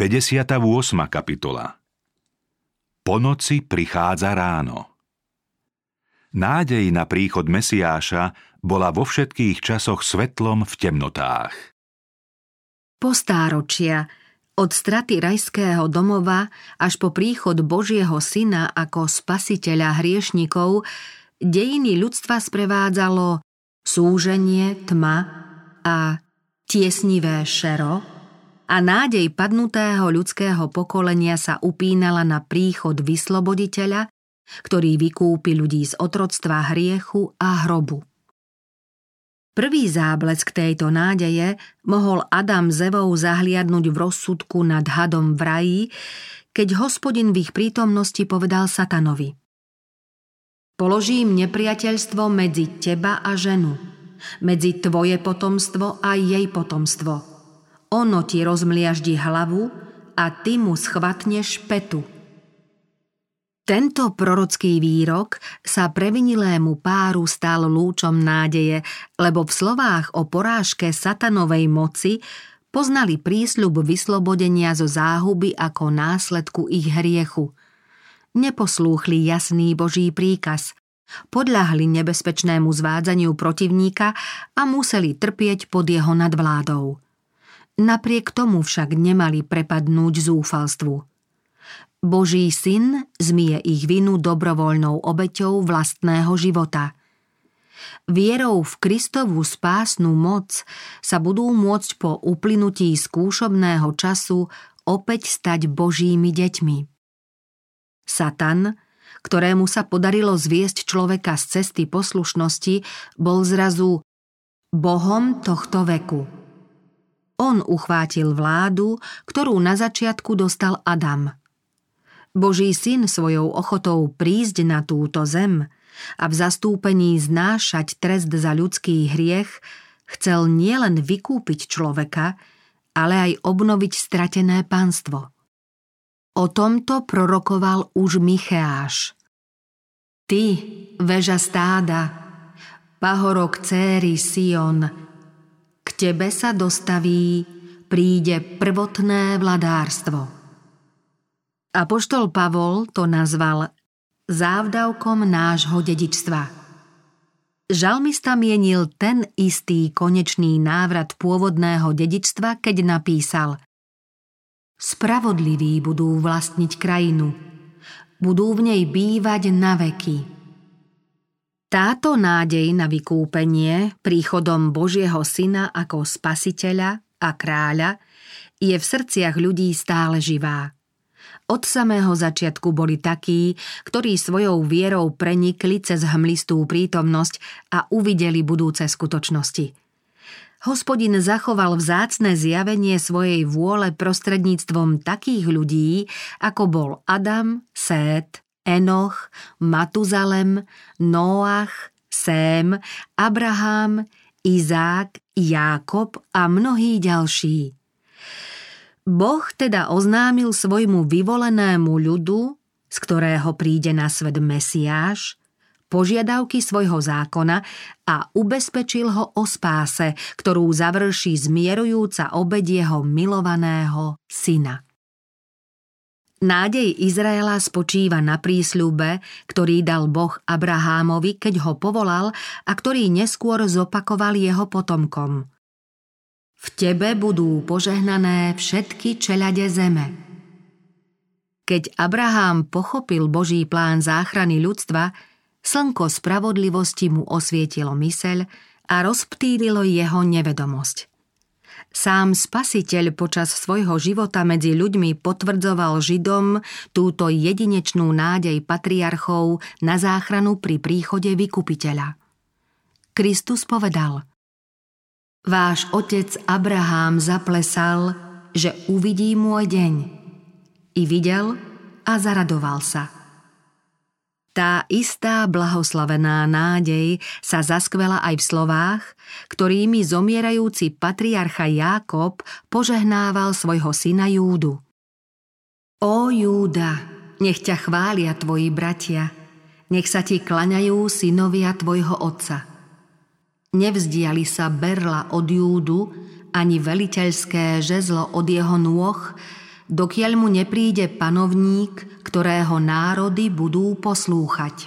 58. kapitola Po noci prichádza ráno. Nádej na príchod Mesiáša bola vo všetkých časoch svetlom v temnotách. Po stáročia, od straty rajského domova až po príchod Božieho syna ako spasiteľa hriešnikov, dejiny ľudstva sprevádzalo súženie, tma a tiesnivé šero, a nádej padnutého ľudského pokolenia sa upínala na príchod vysloboditeľa, ktorý vykúpi ľudí z otroctva hriechu a hrobu. Prvý záblesk tejto nádeje mohol Adam z Evou zahliadnúť v rozsudku nad hadom v raji, keď hospodin v ich prítomnosti povedal satanovi Položím nepriateľstvo medzi teba a ženu, medzi tvoje potomstvo a jej potomstvo – ono ti rozmliaždi hlavu a ty mu schvatneš petu. Tento prorocký výrok sa previnilému páru stal lúčom nádeje, lebo v slovách o porážke satanovej moci poznali prísľub vyslobodenia zo záhuby ako následku ich hriechu. Neposlúchli jasný Boží príkaz, podľahli nebezpečnému zvádzaniu protivníka a museli trpieť pod jeho nadvládou. Napriek tomu však nemali prepadnúť zúfalstvu. Boží syn zmie ich vinu dobrovoľnou obeťou vlastného života. Vierou v Kristovú spásnu moc sa budú môcť po uplynutí skúšobného času opäť stať Božími deťmi. Satan, ktorému sa podarilo zviesť človeka z cesty poslušnosti, bol zrazu Bohom tohto veku. On uchvátil vládu, ktorú na začiatku dostal Adam. Boží syn svojou ochotou prísť na túto zem a v zastúpení znášať trest za ľudský hriech chcel nielen vykúpiť človeka, ale aj obnoviť stratené pánstvo. O tomto prorokoval už Micheáš. Ty, veža stáda, pahorok céry Sion, tebe sa dostaví, príde prvotné vladárstvo. Apoštol Pavol to nazval závdavkom nášho dedičstva. Žalmista mienil ten istý konečný návrat pôvodného dedičstva, keď napísal Spravodliví budú vlastniť krajinu, budú v nej bývať na veky. Táto nádej na vykúpenie príchodom Božieho Syna ako spasiteľa a kráľa je v srdciach ľudí stále živá. Od samého začiatku boli takí, ktorí svojou vierou prenikli cez hmlistú prítomnosť a uvideli budúce skutočnosti. Hospodin zachoval vzácne zjavenie svojej vôle prostredníctvom takých ľudí, ako bol Adam, Sét, Enoch, Matuzalem, Noach, Sém, Abraham, Izák, Jákob a mnohí ďalší. Boh teda oznámil svojmu vyvolenému ľudu, z ktorého príde na svet Mesiáš, požiadavky svojho zákona a ubezpečil ho o spáse, ktorú završí zmierujúca obed jeho milovaného syna. Nádej Izraela spočíva na prísľube, ktorý dal Boh Abrahámovi, keď ho povolal a ktorý neskôr zopakoval jeho potomkom. V tebe budú požehnané všetky čeľade zeme. Keď Abrahám pochopil Boží plán záchrany ľudstva, slnko spravodlivosti mu osvietilo myseľ a rozptýlilo jeho nevedomosť. Sám spasiteľ počas svojho života medzi ľuďmi potvrdzoval Židom túto jedinečnú nádej patriarchov na záchranu pri príchode vykupiteľa. Kristus povedal Váš otec Abrahám zaplesal, že uvidí môj deň. I videl a zaradoval sa – tá istá blahoslavená nádej sa zaskvela aj v slovách, ktorými zomierajúci patriarcha Jákob požehnával svojho syna Júdu. Ó Júda, nech ťa chvália tvoji bratia, nech sa ti klaňajú synovia tvojho otca. Nevzdiali sa berla od Júdu, ani veliteľské žezlo od jeho nôh, dokiaľ mu nepríde panovník, ktorého národy budú poslúchať.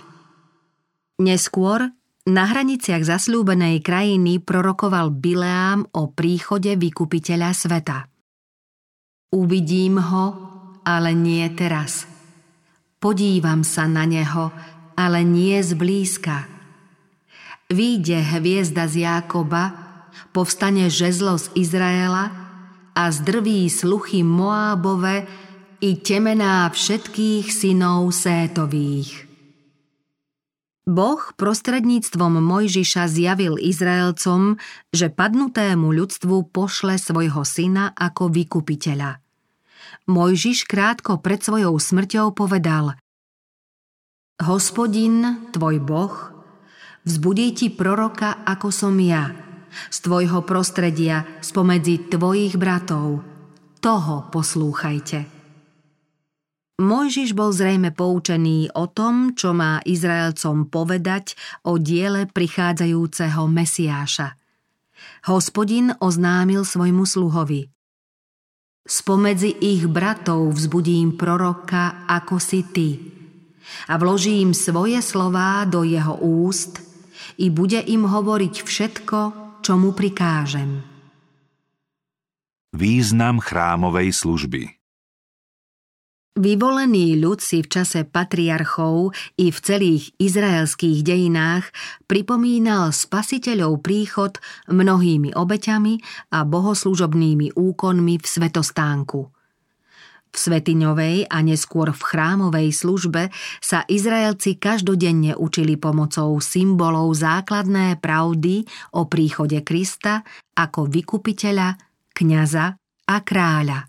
Neskôr na hraniciach zasľúbenej krajiny prorokoval Bileám o príchode vykupiteľa sveta. Uvidím ho, ale nie teraz. Podívam sa na neho, ale nie zblízka. Výjde hviezda z Jákoba, povstane žezlo z Izraela a zdrví sluchy Moábove i temená všetkých synov Sétových. Boh prostredníctvom Mojžiša zjavil Izraelcom, že padnutému ľudstvu pošle svojho syna ako vykupiteľa. Mojžiš krátko pred svojou smrťou povedal Hospodin, tvoj Boh, vzbudí ti proroka, ako som ja, z tvojho prostredia, spomedzi tvojich bratov. Toho poslúchajte. Mojžiš bol zrejme poučený o tom, čo má Izraelcom povedať o diele prichádzajúceho Mesiáša. Hospodin oznámil svojmu sluhovi. Spomedzi ich bratov vzbudím proroka, ako si ty, a vložím svoje slová do jeho úst i bude im hovoriť všetko, čo mu prikážem. Význam chrámovej služby Vyvolený ľud si v čase patriarchov i v celých izraelských dejinách pripomínal spasiteľov príchod mnohými obeťami a bohoslužobnými úkonmi v svetostánku. V svetiňovej a neskôr v chrámovej službe sa Izraelci každodenne učili pomocou symbolov základné pravdy o príchode Krista ako vykupiteľa, kňaza a kráľa.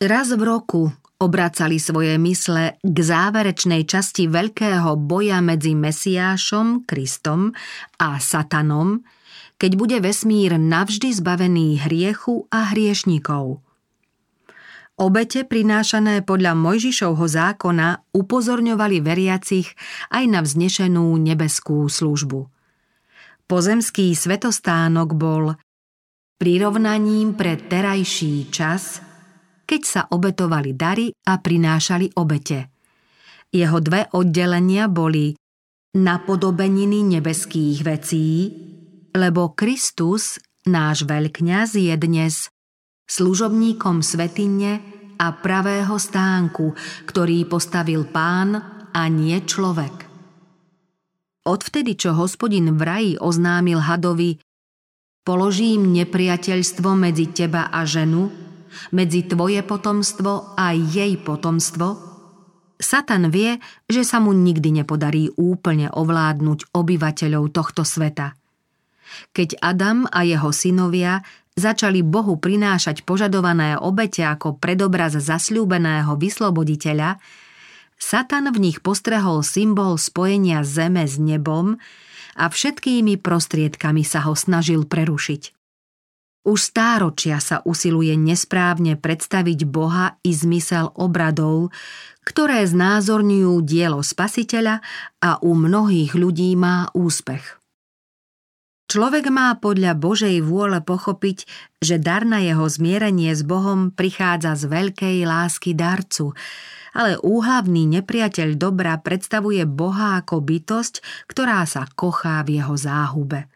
Raz v roku Obracali svoje mysle k záverečnej časti veľkého boja medzi Mesiášom, Kristom a Satanom, keď bude vesmír navždy zbavený hriechu a hriešnikov. Obete prinášané podľa Mojžišovho zákona upozorňovali veriacich aj na vznešenú nebeskú službu. Pozemský svetostánok bol prirovnaním pre terajší čas – keď sa obetovali dary a prinášali obete. Jeho dve oddelenia boli napodobeniny nebeských vecí, lebo Kristus, náš veľkňaz, je dnes služobníkom svetine a pravého stánku, ktorý postavil pán a nie človek. Odvtedy, čo hospodin v raji oznámil hadovi Položím nepriateľstvo medzi teba a ženu, medzi tvoje potomstvo a jej potomstvo, Satan vie, že sa mu nikdy nepodarí úplne ovládnuť obyvateľov tohto sveta. Keď Adam a jeho synovia začali Bohu prinášať požadované obete ako predobraz zasľúbeného vysloboditeľa, Satan v nich postrehol symbol spojenia zeme s nebom a všetkými prostriedkami sa ho snažil prerušiť. Už stáročia sa usiluje nesprávne predstaviť Boha i zmysel obradov, ktoré znázorňujú dielo spasiteľa a u mnohých ľudí má úspech. Človek má podľa Božej vôle pochopiť, že dar na jeho zmierenie s Bohom prichádza z veľkej lásky darcu, ale úhlavný nepriateľ dobra predstavuje Boha ako bytosť, ktorá sa kochá v jeho záhube.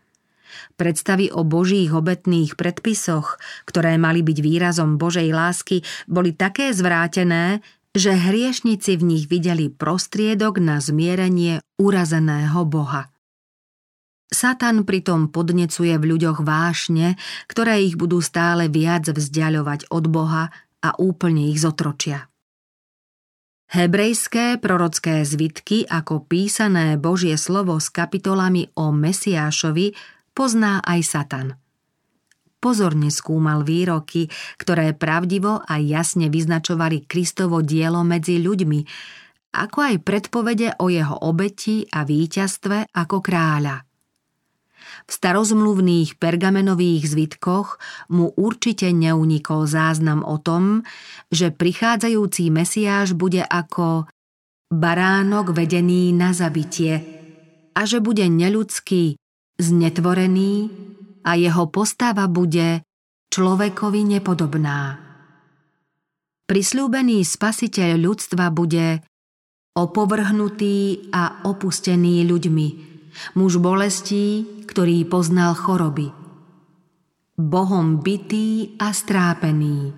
Predstavy o božích obetných predpisoch, ktoré mali byť výrazom Božej lásky, boli také zvrátené, že hriešnici v nich videli prostriedok na zmierenie urazeného Boha. Satan pritom podnecuje v ľuďoch vášne, ktoré ich budú stále viac vzdialovať od Boha a úplne ich zotročia. Hebrejské prorocké zvitky ako písané Božie slovo s kapitolami o Mesiášovi pozná aj Satan. Pozorne skúmal výroky, ktoré pravdivo a jasne vyznačovali Kristovo dielo medzi ľuďmi, ako aj predpovede o jeho obeti a víťazstve ako kráľa. V starozmluvných pergamenových zvitkoch mu určite neunikol záznam o tom, že prichádzajúci Mesiáš bude ako baránok vedený na zabitie a že bude neľudský, znetvorený a jeho postava bude človekovi nepodobná. Prisľúbený spasiteľ ľudstva bude opovrhnutý a opustený ľuďmi, muž bolestí, ktorý poznal choroby. Bohom bitý a strápený.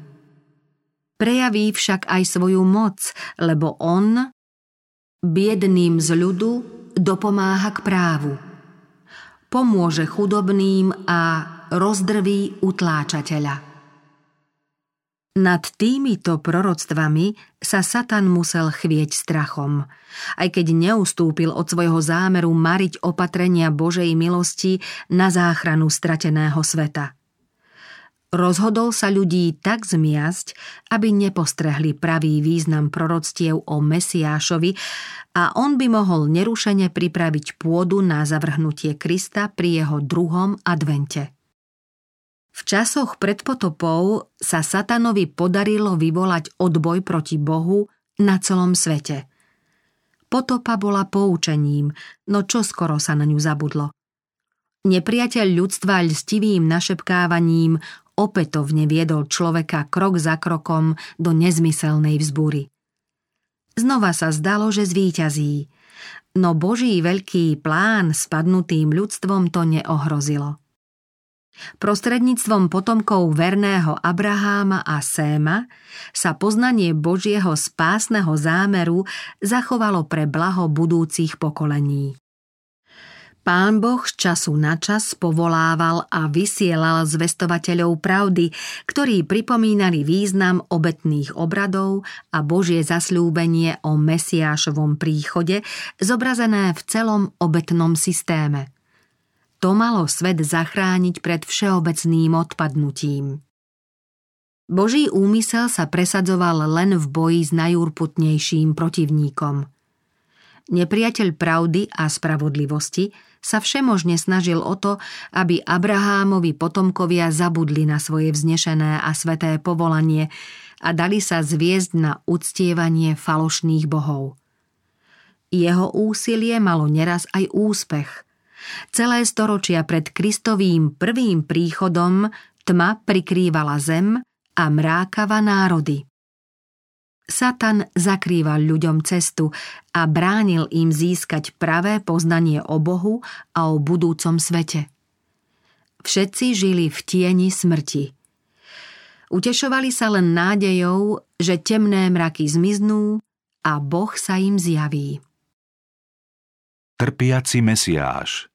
Prejaví však aj svoju moc, lebo on biedným z ľudu dopomáha k právu. Pomôže chudobným a rozdrví utláčateľa. Nad týmito proroctvami sa Satan musel chvieť strachom, aj keď neustúpil od svojho zámeru mariť opatrenia Božej milosti na záchranu strateného sveta. Rozhodol sa ľudí tak zmiasť, aby nepostrehli pravý význam proroctiev o Mesiášovi a on by mohol nerušene pripraviť pôdu na zavrhnutie Krista pri jeho druhom advente. V časoch pred potopou sa satanovi podarilo vyvolať odboj proti Bohu na celom svete. Potopa bola poučením, no čo skoro sa na ňu zabudlo. Nepriateľ ľudstva ľstivým našepkávaním opätovne viedol človeka krok za krokom do nezmyselnej vzbúry. Znova sa zdalo, že zvíťazí, no Boží veľký plán spadnutým ľudstvom to neohrozilo. Prostredníctvom potomkov verného Abraháma a Séma sa poznanie Božieho spásneho zámeru zachovalo pre blaho budúcich pokolení. Pán Boh z času na čas povolával a vysielal zvestovateľov pravdy, ktorí pripomínali význam obetných obradov a Božie zasľúbenie o Mesiášovom príchode, zobrazené v celom obetnom systéme – to malo svet zachrániť pred všeobecným odpadnutím. Boží úmysel sa presadzoval len v boji s najúrputnejším protivníkom. Nepriateľ pravdy a spravodlivosti sa všemožne snažil o to, aby Abrahámovi potomkovia zabudli na svoje vznešené a sveté povolanie a dali sa zviezť na uctievanie falošných bohov. Jeho úsilie malo neraz aj úspech – Celé storočia pred Kristovým prvým príchodom tma prikrývala zem a mrákava národy. Satan zakrýval ľuďom cestu a bránil im získať pravé poznanie o Bohu a o budúcom svete. Všetci žili v tieni smrti. Utešovali sa len nádejou, že temné mraky zmiznú a Boh sa im zjaví. Trpiaci Mesiáš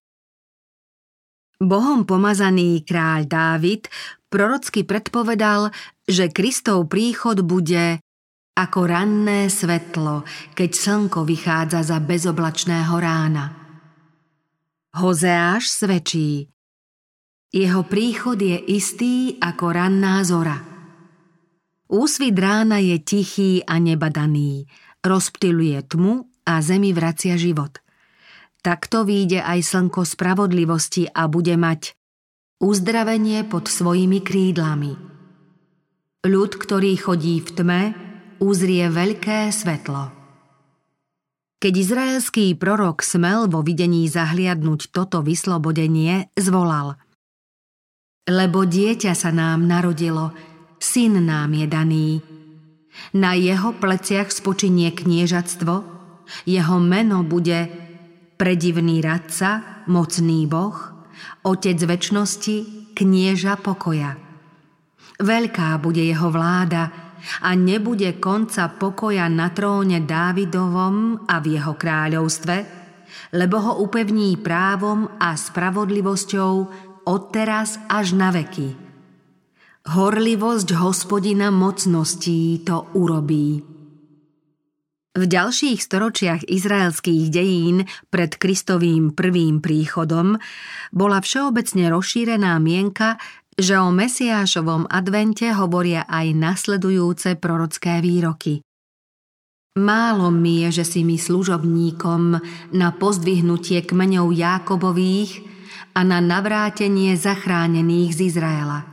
Bohom pomazaný kráľ Dávid prorocky predpovedal, že Kristov príchod bude ako ranné svetlo, keď slnko vychádza za bezoblačného rána. Hozeáš svedčí. Jeho príchod je istý ako ranná zora. Úsvit rána je tichý a nebadaný, rozptiluje tmu a zemi vracia život – Takto výjde aj slnko spravodlivosti a bude mať uzdravenie pod svojimi krídlami. Ľud, ktorý chodí v tme, uzrie veľké svetlo. Keď izraelský prorok smel vo videní zahliadnúť toto vyslobodenie, zvolal Lebo dieťa sa nám narodilo, syn nám je daný. Na jeho pleciach spočinie kniežatstvo, jeho meno bude predivný radca, mocný boh, otec väčnosti, knieža pokoja. Veľká bude jeho vláda a nebude konca pokoja na tróne Dávidovom a v jeho kráľovstve, lebo ho upevní právom a spravodlivosťou odteraz až na veky. Horlivosť hospodina mocností to urobí. V ďalších storočiach izraelských dejín pred Kristovým prvým príchodom bola všeobecne rozšírená mienka, že o Mesiášovom advente hovoria aj nasledujúce prorocké výroky. Málo mi je, že si mi služobníkom na pozdvihnutie kmeňov Jákobových a na navrátenie zachránených z Izraela.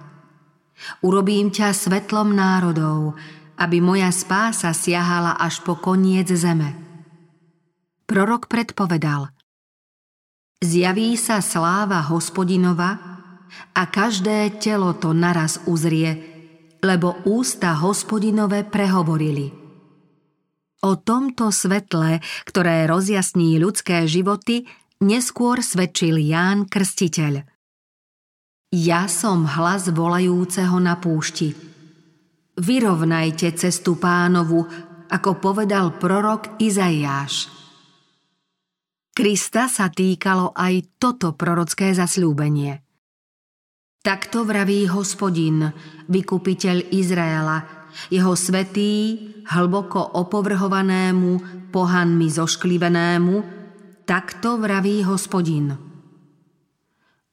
Urobím ťa svetlom národov, aby moja spása siahala až po koniec zeme. Prorok predpovedal Zjaví sa sláva hospodinova a každé telo to naraz uzrie lebo ústa hospodinové prehovorili. O tomto svetle, ktoré rozjasní ľudské životy, neskôr svedčil Ján Krstiteľ. Ja som hlas volajúceho na púšti. Vyrovnajte cestu pánovu, ako povedal prorok Izaiáš. Krista sa týkalo aj toto prorocké zasľúbenie. Takto vraví hospodin, vykupiteľ Izraela, jeho svetý, hlboko opovrhovanému, pohanmi zošklivenému, takto vraví hospodin.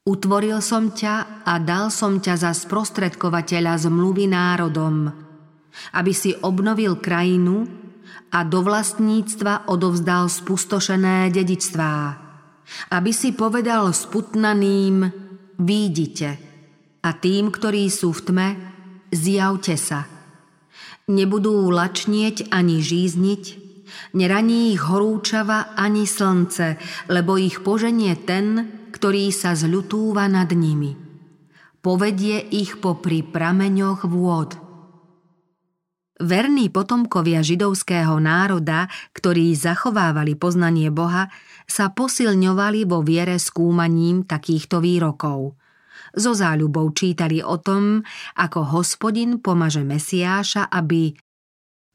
Utvoril som ťa a dal som ťa za sprostredkovateľa zmluvy národom, aby si obnovil krajinu, a do vlastníctva odovzdal spustošené dedičstvá, aby si povedal sputnaným výjdite a tým, ktorí sú v tme, zjavte sa. Nebudú lačnieť ani žízniť, neraní ich horúčava ani slnce, lebo ich poženie ten, ktorý sa zľutúva nad nimi. Povedie ich popri prameňoch vôd – Verní potomkovia židovského národa, ktorí zachovávali poznanie Boha, sa posilňovali vo viere skúmaním takýchto výrokov. So záľubou čítali o tom, ako hospodin pomaže Mesiáša, aby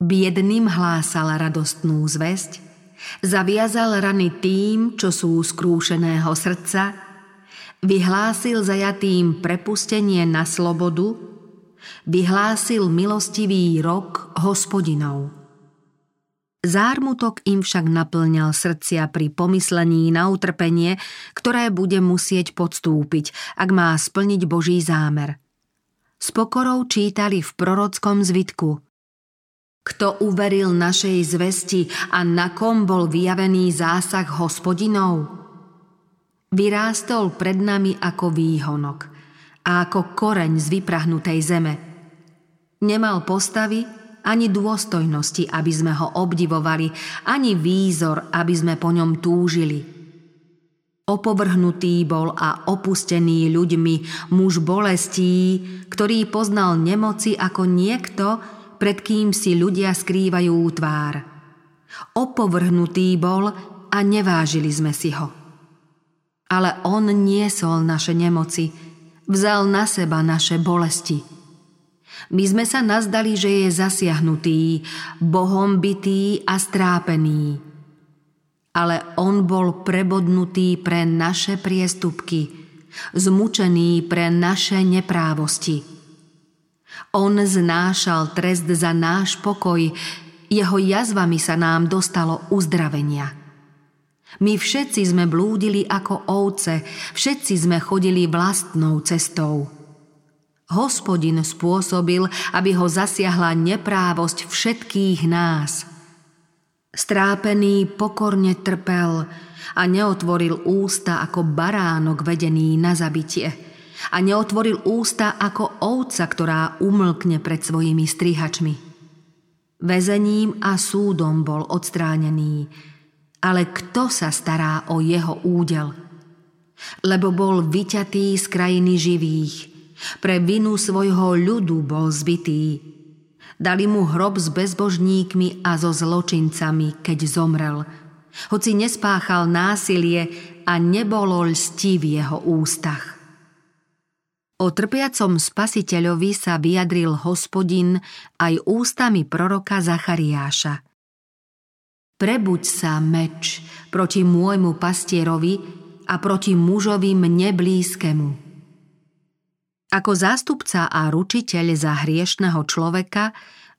biedným hlásal radostnú zväzť, zaviazal rany tým, čo sú skrúšeného srdca, vyhlásil zajatým prepustenie na slobodu, vyhlásil milostivý rok hospodinov. Zármutok im však naplňal srdcia pri pomyslení na utrpenie, ktoré bude musieť podstúpiť, ak má splniť Boží zámer. S pokorou čítali v prorockom zvitku – kto uveril našej zvesti a na kom bol vyjavený zásah hospodinov? Vyrástol pred nami ako výhonok a ako koreň z vyprahnutej zeme. Nemal postavy ani dôstojnosti, aby sme ho obdivovali, ani výzor, aby sme po ňom túžili. Opovrhnutý bol a opustený ľuďmi muž bolestí, ktorý poznal nemoci ako niekto, pred kým si ľudia skrývajú tvár. Opovrhnutý bol a nevážili sme si ho. Ale on niesol naše nemoci, vzal na seba naše bolesti. My sme sa nazdali, že je zasiahnutý, Bohom bytý a strápený. Ale on bol prebodnutý pre naše priestupky, zmučený pre naše neprávosti. On znášal trest za náš pokoj, jeho jazvami sa nám dostalo uzdravenia. My všetci sme blúdili ako ovce, všetci sme chodili vlastnou cestou. Hospodin spôsobil, aby ho zasiahla neprávosť všetkých nás. Strápený pokorne trpel a neotvoril ústa ako baránok vedený na zabitie a neotvoril ústa ako ovca, ktorá umlkne pred svojimi strihačmi. Vezením a súdom bol odstránený, ale kto sa stará o jeho údel? Lebo bol vyťatý z krajiny živých, pre vinu svojho ľudu bol zbytý. Dali mu hrob s bezbožníkmi a so zločincami, keď zomrel. Hoci nespáchal násilie a nebolo lsti v jeho ústach. O trpiacom spasiteľovi sa vyjadril hospodin aj ústami proroka Zachariáša – Prebuď sa, meč, proti môjmu pastierovi a proti mužovi mne blízkemu. Ako zástupca a ručiteľ za hriešného človeka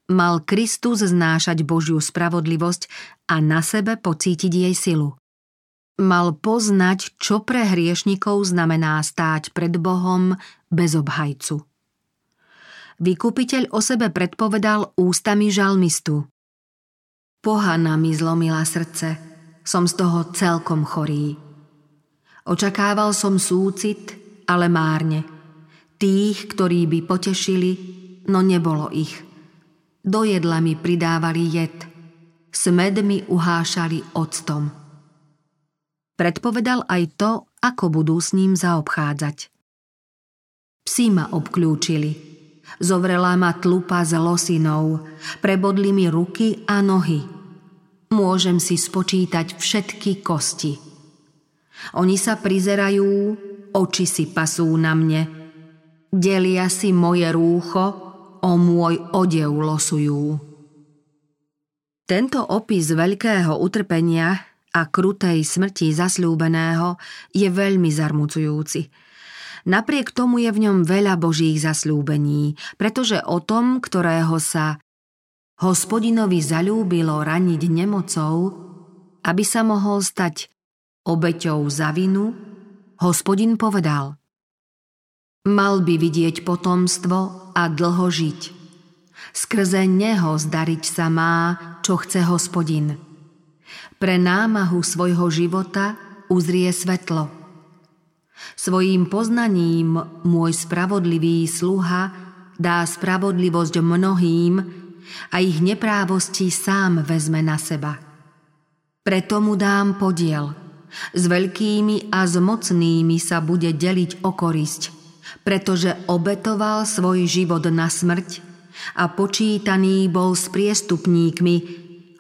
mal Kristus znášať Božiu spravodlivosť a na sebe pocítiť jej silu. Mal poznať, čo pre hriešnikov znamená stáť pred Bohom bez obhajcu. Vykupiteľ o sebe predpovedal ústami žalmistu. Pohana mi zlomila srdce, som z toho celkom chorý. Očakával som súcit, ale márne. Tých, ktorí by potešili, no nebolo ich. Do jedla mi pridávali jed, smed mi uhášali octom. Predpovedal aj to, ako budú s ním zaobchádzať. Psi ma obklúčili, Zovrela ma tlupa z losinou, prebodli mi ruky a nohy. Môžem si spočítať všetky kosti. Oni sa prizerajú, oči si pasú na mne. Delia si moje rúcho, o môj odev losujú. Tento opis veľkého utrpenia a krutej smrti zasľúbeného je veľmi zarmucujúci. Napriek tomu je v ňom veľa božích zasľúbení, pretože o tom, ktorého sa hospodinovi zalúbilo raniť nemocou, aby sa mohol stať obeťou za vinu, hospodin povedal Mal by vidieť potomstvo a dlho žiť. Skrze neho zdariť sa má, čo chce hospodin. Pre námahu svojho života uzrie svetlo. Svojím poznaním môj spravodlivý sluha dá spravodlivosť mnohým a ich neprávosti sám vezme na seba. Preto mu dám podiel. S veľkými a s mocnými sa bude deliť o korisť, pretože obetoval svoj život na smrť a počítaný bol s priestupníkmi,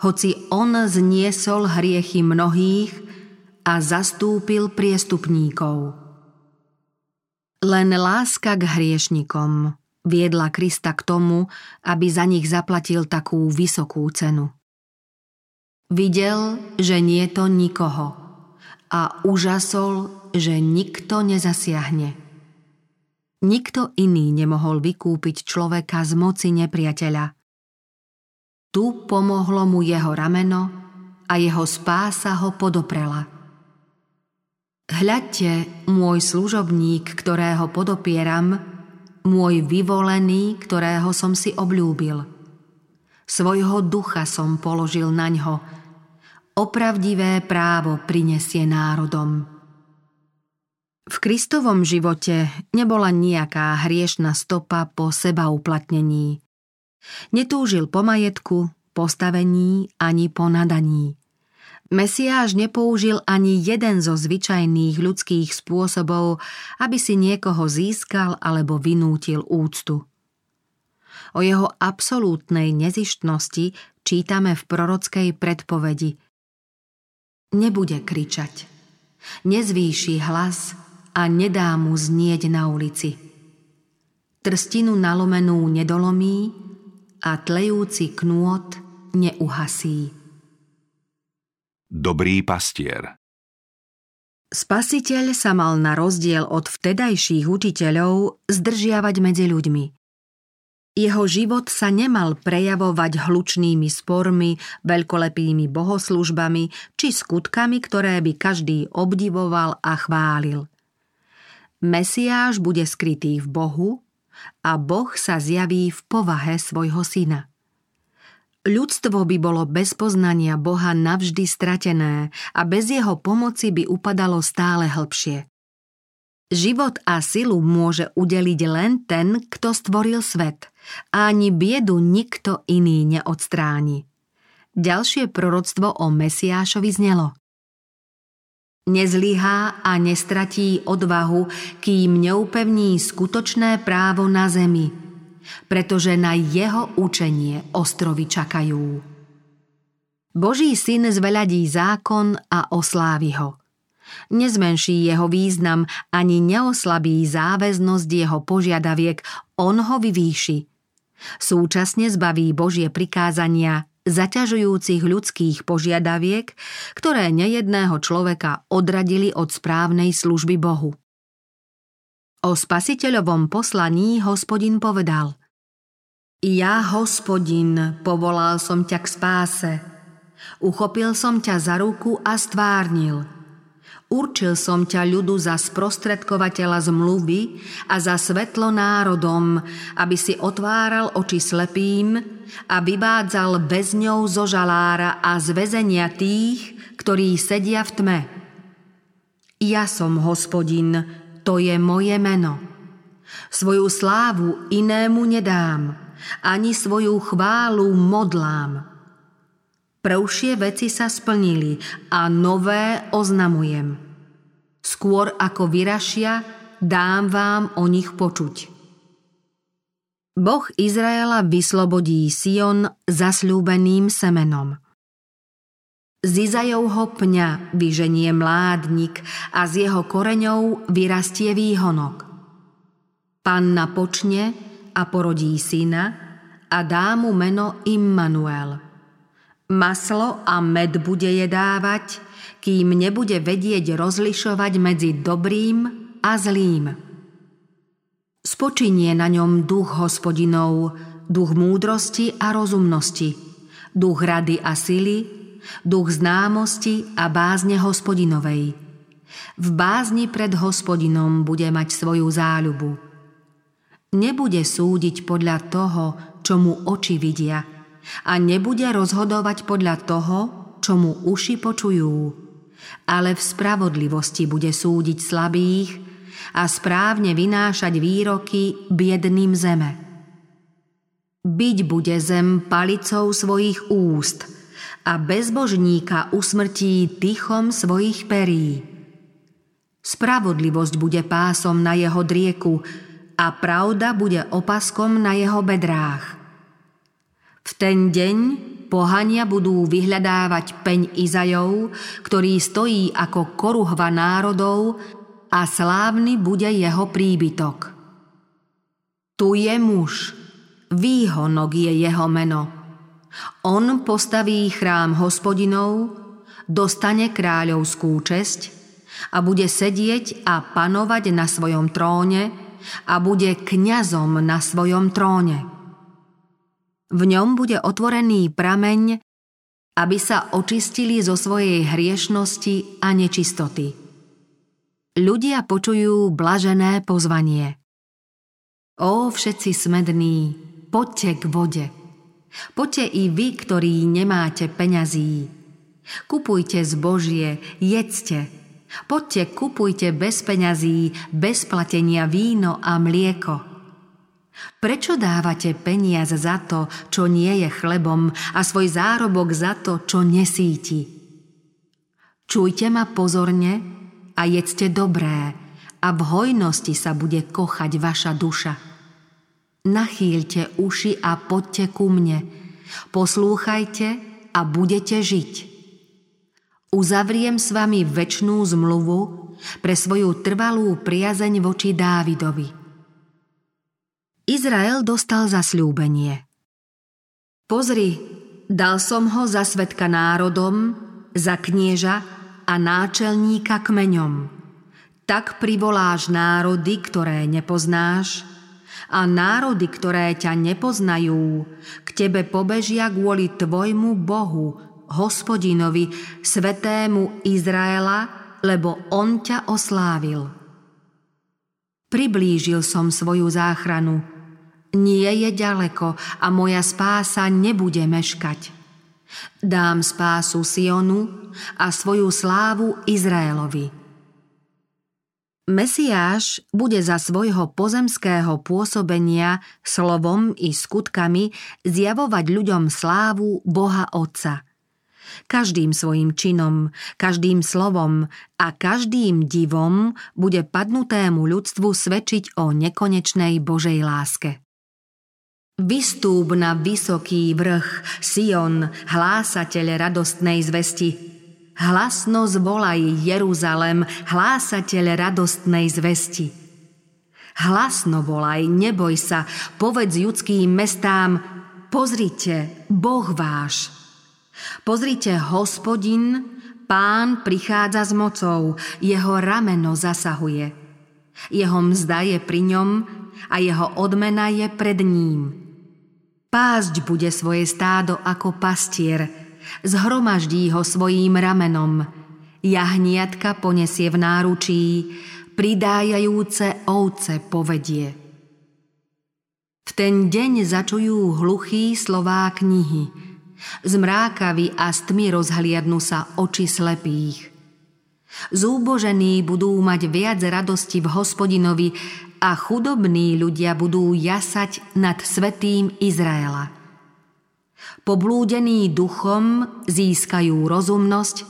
hoci on zniesol hriechy mnohých a zastúpil priestupníkov. Len láska k hriešnikom viedla Krista k tomu, aby za nich zaplatil takú vysokú cenu. Videl, že nie to nikoho a užasol, že nikto nezasiahne. Nikto iný nemohol vykúpiť človeka z moci nepriateľa – tu pomohlo mu jeho rameno a jeho spása ho podoprela. Hľadte, môj služobník, ktorého podopieram, môj vyvolený, ktorého som si obľúbil. Svojho ducha som položil na ňo. Opravdivé právo prinesie národom. V Kristovom živote nebola nejaká hriešna stopa po seba uplatnení. Netúžil po majetku, postavení ani po nadaní. Mesiáš nepoužil ani jeden zo zvyčajných ľudských spôsobov, aby si niekoho získal alebo vynútil úctu. O jeho absolútnej nezištnosti čítame v prorockej predpovedi. Nebude kričať, nezvýši hlas a nedá mu znieť na ulici. Trstinu nalomenú nedolomí, a tlejúci knôt neuhasí. Dobrý pastier Spasiteľ sa mal na rozdiel od vtedajších učiteľov zdržiavať medzi ľuďmi. Jeho život sa nemal prejavovať hlučnými spormi, veľkolepými bohoslužbami či skutkami, ktoré by každý obdivoval a chválil. Mesiáš bude skrytý v Bohu, a Boh sa zjaví v povahe svojho syna. Ľudstvo by bolo bez poznania Boha navždy stratené a bez jeho pomoci by upadalo stále hlbšie. Život a silu môže udeliť len ten, kto stvoril svet a ani biedu nikto iný neodstráni. Ďalšie proroctvo o Mesiášovi znelo. Nezlyhá a nestratí odvahu, kým neupevní skutočné právo na zemi, pretože na jeho učenie ostrovy čakajú. Boží syn zveľadí zákon a oslávi ho. Nezmenší jeho význam ani neoslabí záväznosť jeho požiadaviek, on ho vyvýši. Súčasne zbaví Božie prikázania zaťažujúcich ľudských požiadaviek, ktoré nejedného človeka odradili od správnej služby Bohu. O spasiteľovom poslaní hospodin povedal Ja, hospodin, povolal som ťa k spáse, uchopil som ťa za ruku a stvárnil – Určil som ťa ľudu za sprostredkovateľa zmluvy a za svetlo národom, aby si otváral oči slepým a vyvádzal ňou zo žalára a z väzenia tých, ktorí sedia v tme. Ja som hospodin, to je moje meno. Svoju slávu inému nedám, ani svoju chválu modlám. Prvšie veci sa splnili a nové oznamujem. Skôr ako vyrašia, dám vám o nich počuť. Boh Izraela vyslobodí Sion zasľúbeným semenom. Z Izajovho pňa vyženie mládnik a z jeho koreňov vyrastie výhonok. Panna počne a porodí syna a dá mu meno Immanuel. Maslo a med bude jedávať, kým nebude vedieť rozlišovať medzi dobrým a zlým. Spočinie na ňom duch hospodinov, duch múdrosti a rozumnosti, duch rady a sily, duch známosti a bázne hospodinovej. V bázni pred hospodinom bude mať svoju záľubu. Nebude súdiť podľa toho, čo mu oči vidia a nebude rozhodovať podľa toho, čo mu uši počujú, ale v spravodlivosti bude súdiť slabých a správne vynášať výroky biedným zeme. Byť bude zem palicou svojich úst – a bezbožníka usmrtí tychom svojich perí. Spravodlivosť bude pásom na jeho drieku a pravda bude opaskom na jeho bedrách. V ten deň pohania budú vyhľadávať peň Izajov, ktorý stojí ako koruhva národov a slávny bude jeho príbytok. Tu je muž, výhonok je jeho meno – on postaví chrám hospodinov, dostane kráľovskú česť a bude sedieť a panovať na svojom tróne a bude kňazom na svojom tróne. V ňom bude otvorený prameň, aby sa očistili zo svojej hriešnosti a nečistoty. Ľudia počujú blažené pozvanie. Ó všetci smední, poďte k vode – Poďte i vy, ktorí nemáte peňazí. Kupujte zbožie, jedzte. Poďte, kupujte bez peňazí, bez platenia víno a mlieko. Prečo dávate peniaz za to, čo nie je chlebom a svoj zárobok za to, čo nesíti? Čujte ma pozorne a jedzte dobré a v hojnosti sa bude kochať vaša duša. Nachýlte uši a poďte ku mne. Poslúchajte a budete žiť. Uzavriem s vami väčšnú zmluvu pre svoju trvalú priazeň voči Dávidovi. Izrael dostal zasľúbenie. Pozri, dal som ho za svetka národom, za knieža a náčelníka kmeňom. Tak privoláš národy, ktoré nepoznáš, a národy, ktoré ťa nepoznajú, k tebe pobežia kvôli tvojmu Bohu, hospodinovi, svetému Izraela, lebo on ťa oslávil. Priblížil som svoju záchranu. Nie je ďaleko a moja spása nebude meškať. Dám spásu Sionu a svoju slávu Izraelovi. Mesiáš bude za svojho pozemského pôsobenia slovom i skutkami zjavovať ľuďom slávu Boha Otca. Každým svojim činom, každým slovom a každým divom bude padnutému ľudstvu svedčiť o nekonečnej Božej láske. Vystúp na vysoký vrch, Sion, hlásateľ radostnej zvesti, Hlasno zvolaj Jeruzalem, hlásateľ radostnej zvesti. Hlasno volaj, neboj sa, povedz judským mestám, pozrite, Boh váš. Pozrite, hospodin, pán prichádza s mocou, jeho rameno zasahuje. Jeho mzda je pri ňom a jeho odmena je pred ním. Pásť bude svoje stádo ako pastier, zhromaždí ho svojím ramenom. Jahniatka ponesie v náručí, pridájajúce ovce povedie. V ten deň začujú hluchý slová knihy. Z mrákavy a z tmy rozhliadnú sa oči slepých. Zúbožení budú mať viac radosti v hospodinovi a chudobní ľudia budú jasať nad svetým Izraela. Poblúdení duchom získajú rozumnosť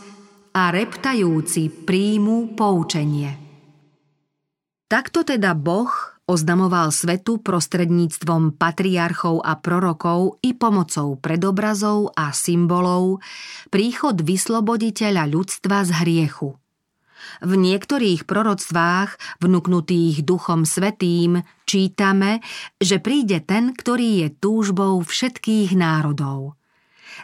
a reptajúci príjmu poučenie. Takto teda Boh Oznamoval svetu prostredníctvom patriarchov a prorokov i pomocou predobrazov a symbolov príchod vysloboditeľa ľudstva z hriechu. V niektorých proroctvách, vnúknutých Duchom Svetým, čítame, že príde ten, ktorý je túžbou všetkých národov.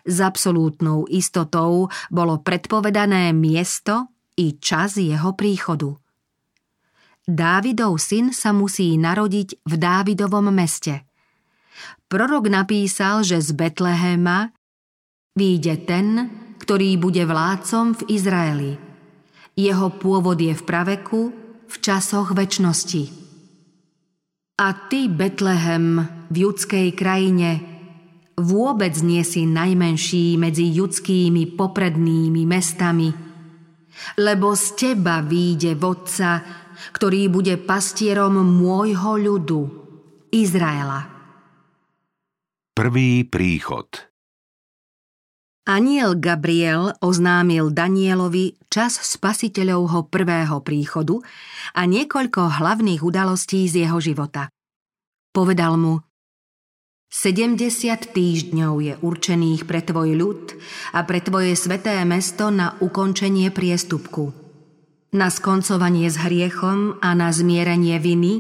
S absolútnou istotou bolo predpovedané miesto i čas jeho príchodu – Dávidov syn sa musí narodiť v Dávidovom meste. Prorok napísal, že z Betlehema výjde ten, ktorý bude vládcom v Izraeli. Jeho pôvod je v praveku, v časoch väčnosti. A ty, Betlehem, v judskej krajine, vôbec nie si najmenší medzi judskými poprednými mestami, lebo z teba výjde vodca, ktorý bude pastierom môjho ľudu, Izraela. Prvý príchod Aniel Gabriel oznámil Danielovi čas spasiteľovho prvého príchodu a niekoľko hlavných udalostí z jeho života. Povedal mu, 70 týždňov je určených pre tvoj ľud a pre tvoje sveté mesto na ukončenie priestupku – na skoncovanie s hriechom a na zmierenie viny,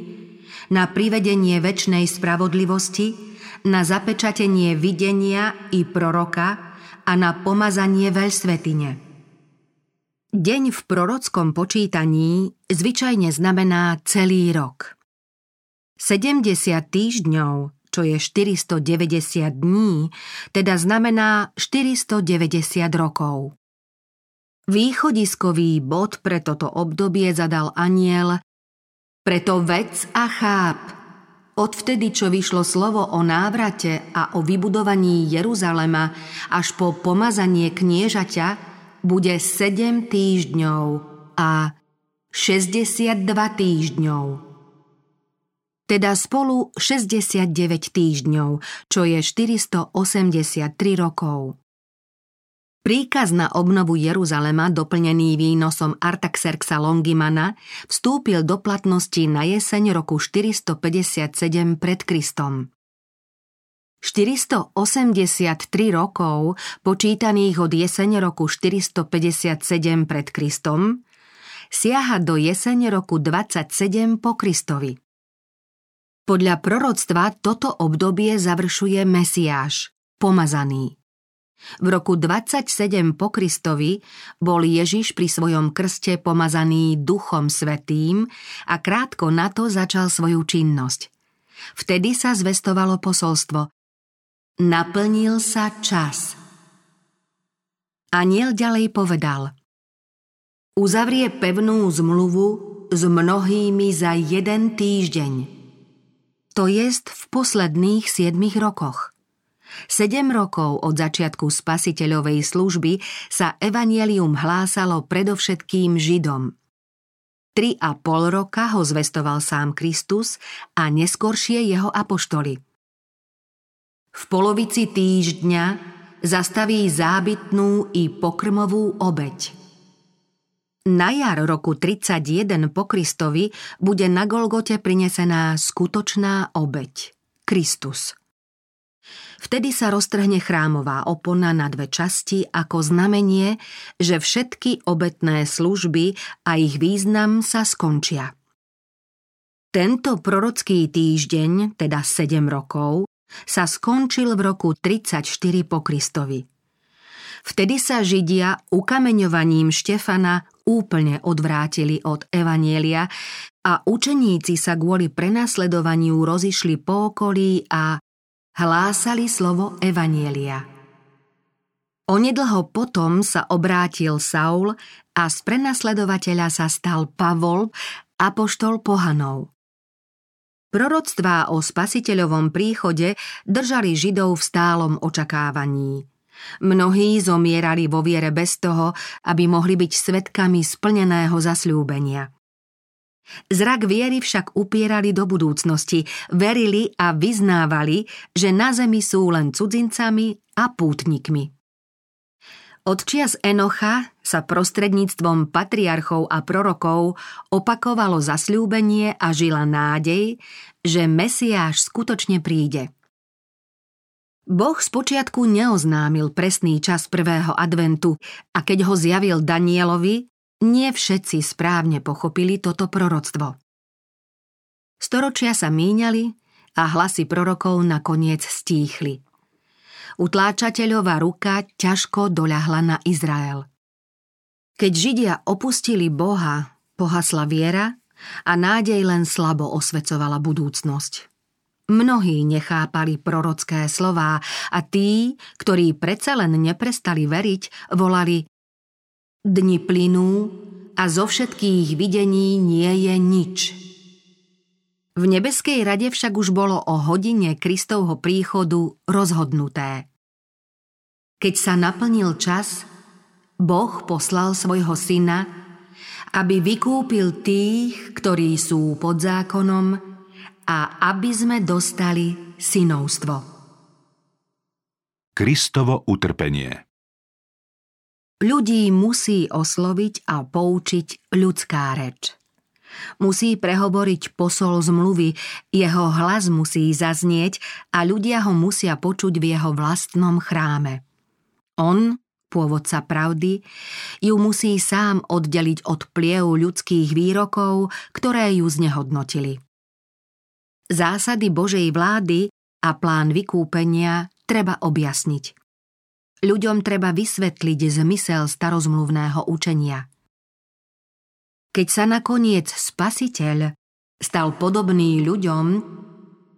na privedenie väčšnej spravodlivosti, na zapečatenie videnia i proroka a na pomazanie veľsvetine. Deň v prorockom počítaní zvyčajne znamená celý rok. 70 týždňov, čo je 490 dní, teda znamená 490 rokov. Východiskový bod pre toto obdobie zadal aniel Preto vec a cháp. Odvtedy, čo vyšlo slovo o návrate a o vybudovaní Jeruzalema až po pomazanie kniežaťa, bude 7 týždňov a 62 týždňov. Teda spolu 69 týždňov, čo je 483 rokov. Príkaz na obnovu Jeruzalema, doplnený výnosom Artaxerxa Longimana, vstúpil do platnosti na jeseň roku 457 pred Kristom. 483 rokov, počítaných od jeseň roku 457 pred Kristom, siaha do jeseň roku 27 po Kristovi. Podľa proroctva toto obdobie završuje Mesiáš, pomazaný. V roku 27 po Kristovi bol Ježiš pri svojom krste pomazaný Duchom Svetým a krátko na to začal svoju činnosť. Vtedy sa zvestovalo posolstvo Naplnil sa čas. Aniel ďalej povedal Uzavrie pevnú zmluvu s mnohými za jeden týždeň. To jest v posledných siedmich rokoch – Sedem rokov od začiatku spasiteľovej služby sa evanielium hlásalo predovšetkým Židom. Tri a pol roka ho zvestoval sám Kristus a neskoršie jeho apoštoli. V polovici týždňa zastaví zábytnú i pokrmovú obeď. Na jar roku 31 po Kristovi bude na Golgote prinesená skutočná obeď – Kristus. Vtedy sa roztrhne chrámová opona na dve časti ako znamenie, že všetky obetné služby a ich význam sa skončia. Tento prorocký týždeň, teda 7 rokov, sa skončil v roku 34 po Kristovi. Vtedy sa Židia ukameňovaním Štefana úplne odvrátili od Evanielia a učeníci sa kvôli prenasledovaniu rozišli po okolí a hlásali slovo Evanielia. Onedlho potom sa obrátil Saul a z prenasledovateľa sa stal Pavol, apoštol pohanov. Proroctvá o spasiteľovom príchode držali Židov v stálom očakávaní. Mnohí zomierali vo viere bez toho, aby mohli byť svetkami splneného zasľúbenia – Zrak viery však upierali do budúcnosti, verili a vyznávali, že na zemi sú len cudzincami a pútnikmi. Od čias Enocha sa prostredníctvom patriarchov a prorokov opakovalo zasľúbenie a žila nádej, že Mesiáš skutočne príde. Boh spočiatku neoznámil presný čas prvého adventu a keď ho zjavil Danielovi, nie všetci správne pochopili toto proroctvo. Storočia sa míňali a hlasy prorokov nakoniec stíchli utláčateľová ruka ťažko doľahla na Izrael. Keď Židia opustili Boha, pohasla viera a nádej len slabo osvecovala budúcnosť. Mnohí nechápali prorocké slová a tí, ktorí predsa len neprestali veriť, volali Dni plynú a zo všetkých videní nie je nič. V nebeskej rade však už bolo o hodine Kristovho príchodu rozhodnuté. Keď sa naplnil čas, Boh poslal svojho syna, aby vykúpil tých, ktorí sú pod zákonom a aby sme dostali synovstvo. Kristovo utrpenie Ľudí musí osloviť a poučiť ľudská reč. Musí prehovoriť posol zmluvy, jeho hlas musí zaznieť a ľudia ho musia počuť v jeho vlastnom chráme. On, pôvodca pravdy, ju musí sám oddeliť od pliev ľudských výrokov, ktoré ju znehodnotili. Zásady Božej vlády a plán vykúpenia treba objasniť. Ľuďom treba vysvetliť zmysel starozmluvného učenia – keď sa nakoniec spasiteľ stal podobný ľuďom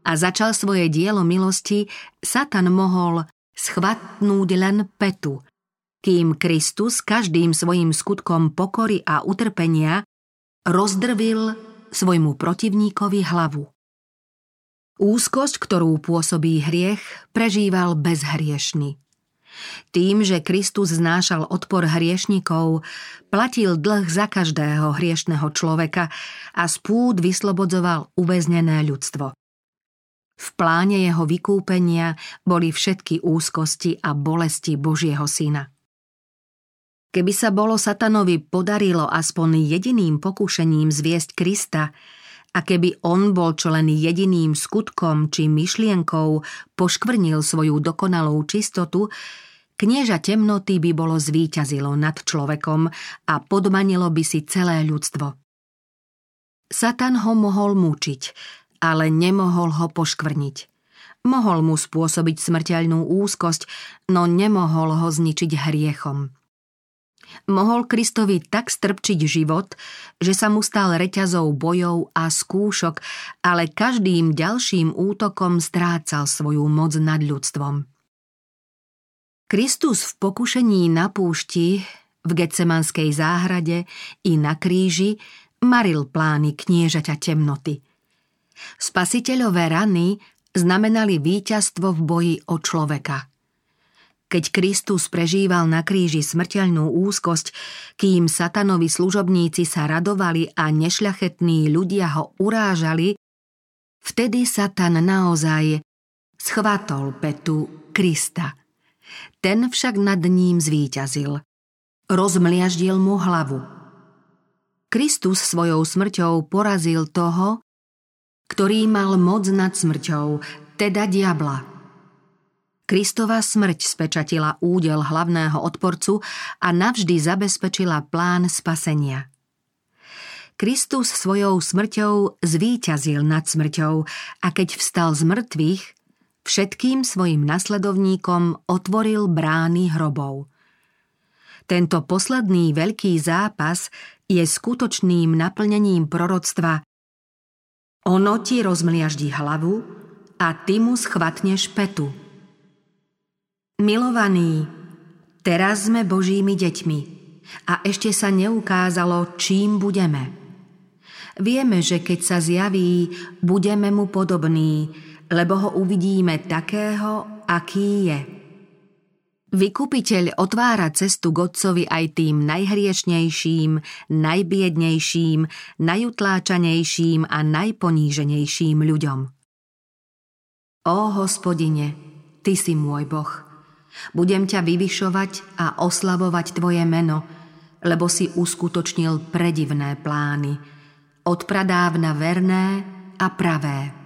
a začal svoje dielo milosti, Satan mohol schvatnúť len petu, kým Kristus každým svojim skutkom pokory a utrpenia rozdrvil svojmu protivníkovi hlavu. Úzkosť, ktorú pôsobí hriech, prežíval bezhriešný. Tým, že Kristus znášal odpor hriešnikov, platil dlh za každého hriešného človeka a spúd vyslobodzoval uväznené ľudstvo. V pláne jeho vykúpenia boli všetky úzkosti a bolesti Božieho syna. Keby sa bolo satanovi podarilo aspoň jediným pokušením zviesť Krista a keby on bol čo len jediným skutkom či myšlienkou poškvrnil svoju dokonalú čistotu, Knieža temnoty by bolo zvíťazilo nad človekom a podmanilo by si celé ľudstvo. Satan ho mohol mučiť, ale nemohol ho poškvrniť. Mohol mu spôsobiť smrteľnú úzkosť, no nemohol ho zničiť hriechom. Mohol Kristovi tak strpčiť život, že sa mu stal reťazou bojov a skúšok, ale každým ďalším útokom strácal svoju moc nad ľudstvom. Kristus v pokušení na púšti, v Getsemanskej záhrade i na kríži maril plány kniežaťa temnoty. Spasiteľové rany znamenali víťazstvo v boji o človeka. Keď Kristus prežíval na kríži smrteľnú úzkosť, kým satanovi služobníci sa radovali a nešľachetní ľudia ho urážali, vtedy Satan naozaj schvatol petu Krista – ten však nad ním zvíťazil. Rozmliaždil mu hlavu. Kristus svojou smrťou porazil toho, ktorý mal moc nad smrťou, teda diabla. Kristova smrť spečatila údel hlavného odporcu a navždy zabezpečila plán spasenia. Kristus svojou smrťou zvíťazil nad smrťou a keď vstal z mŕtvych, všetkým svojim nasledovníkom otvoril brány hrobov. Tento posledný veľký zápas je skutočným naplnením proroctva Ono ti rozmliaždí hlavu a ty mu schvatneš petu. Milovaní, teraz sme Božími deťmi a ešte sa neukázalo, čím budeme. Vieme, že keď sa zjaví, budeme mu podobní, lebo ho uvidíme takého, aký je. Vykupiteľ otvára cestu k Otcovi aj tým najhriešnejším, najbiednejším, najutláčanejším a najponíženejším ľuďom. Ó hospodine, Ty si môj Boh, Budem ťa vyvyšovať a oslavovať tvoje meno, lebo si uskutočnil predivné plány, od pradávna verné a pravé.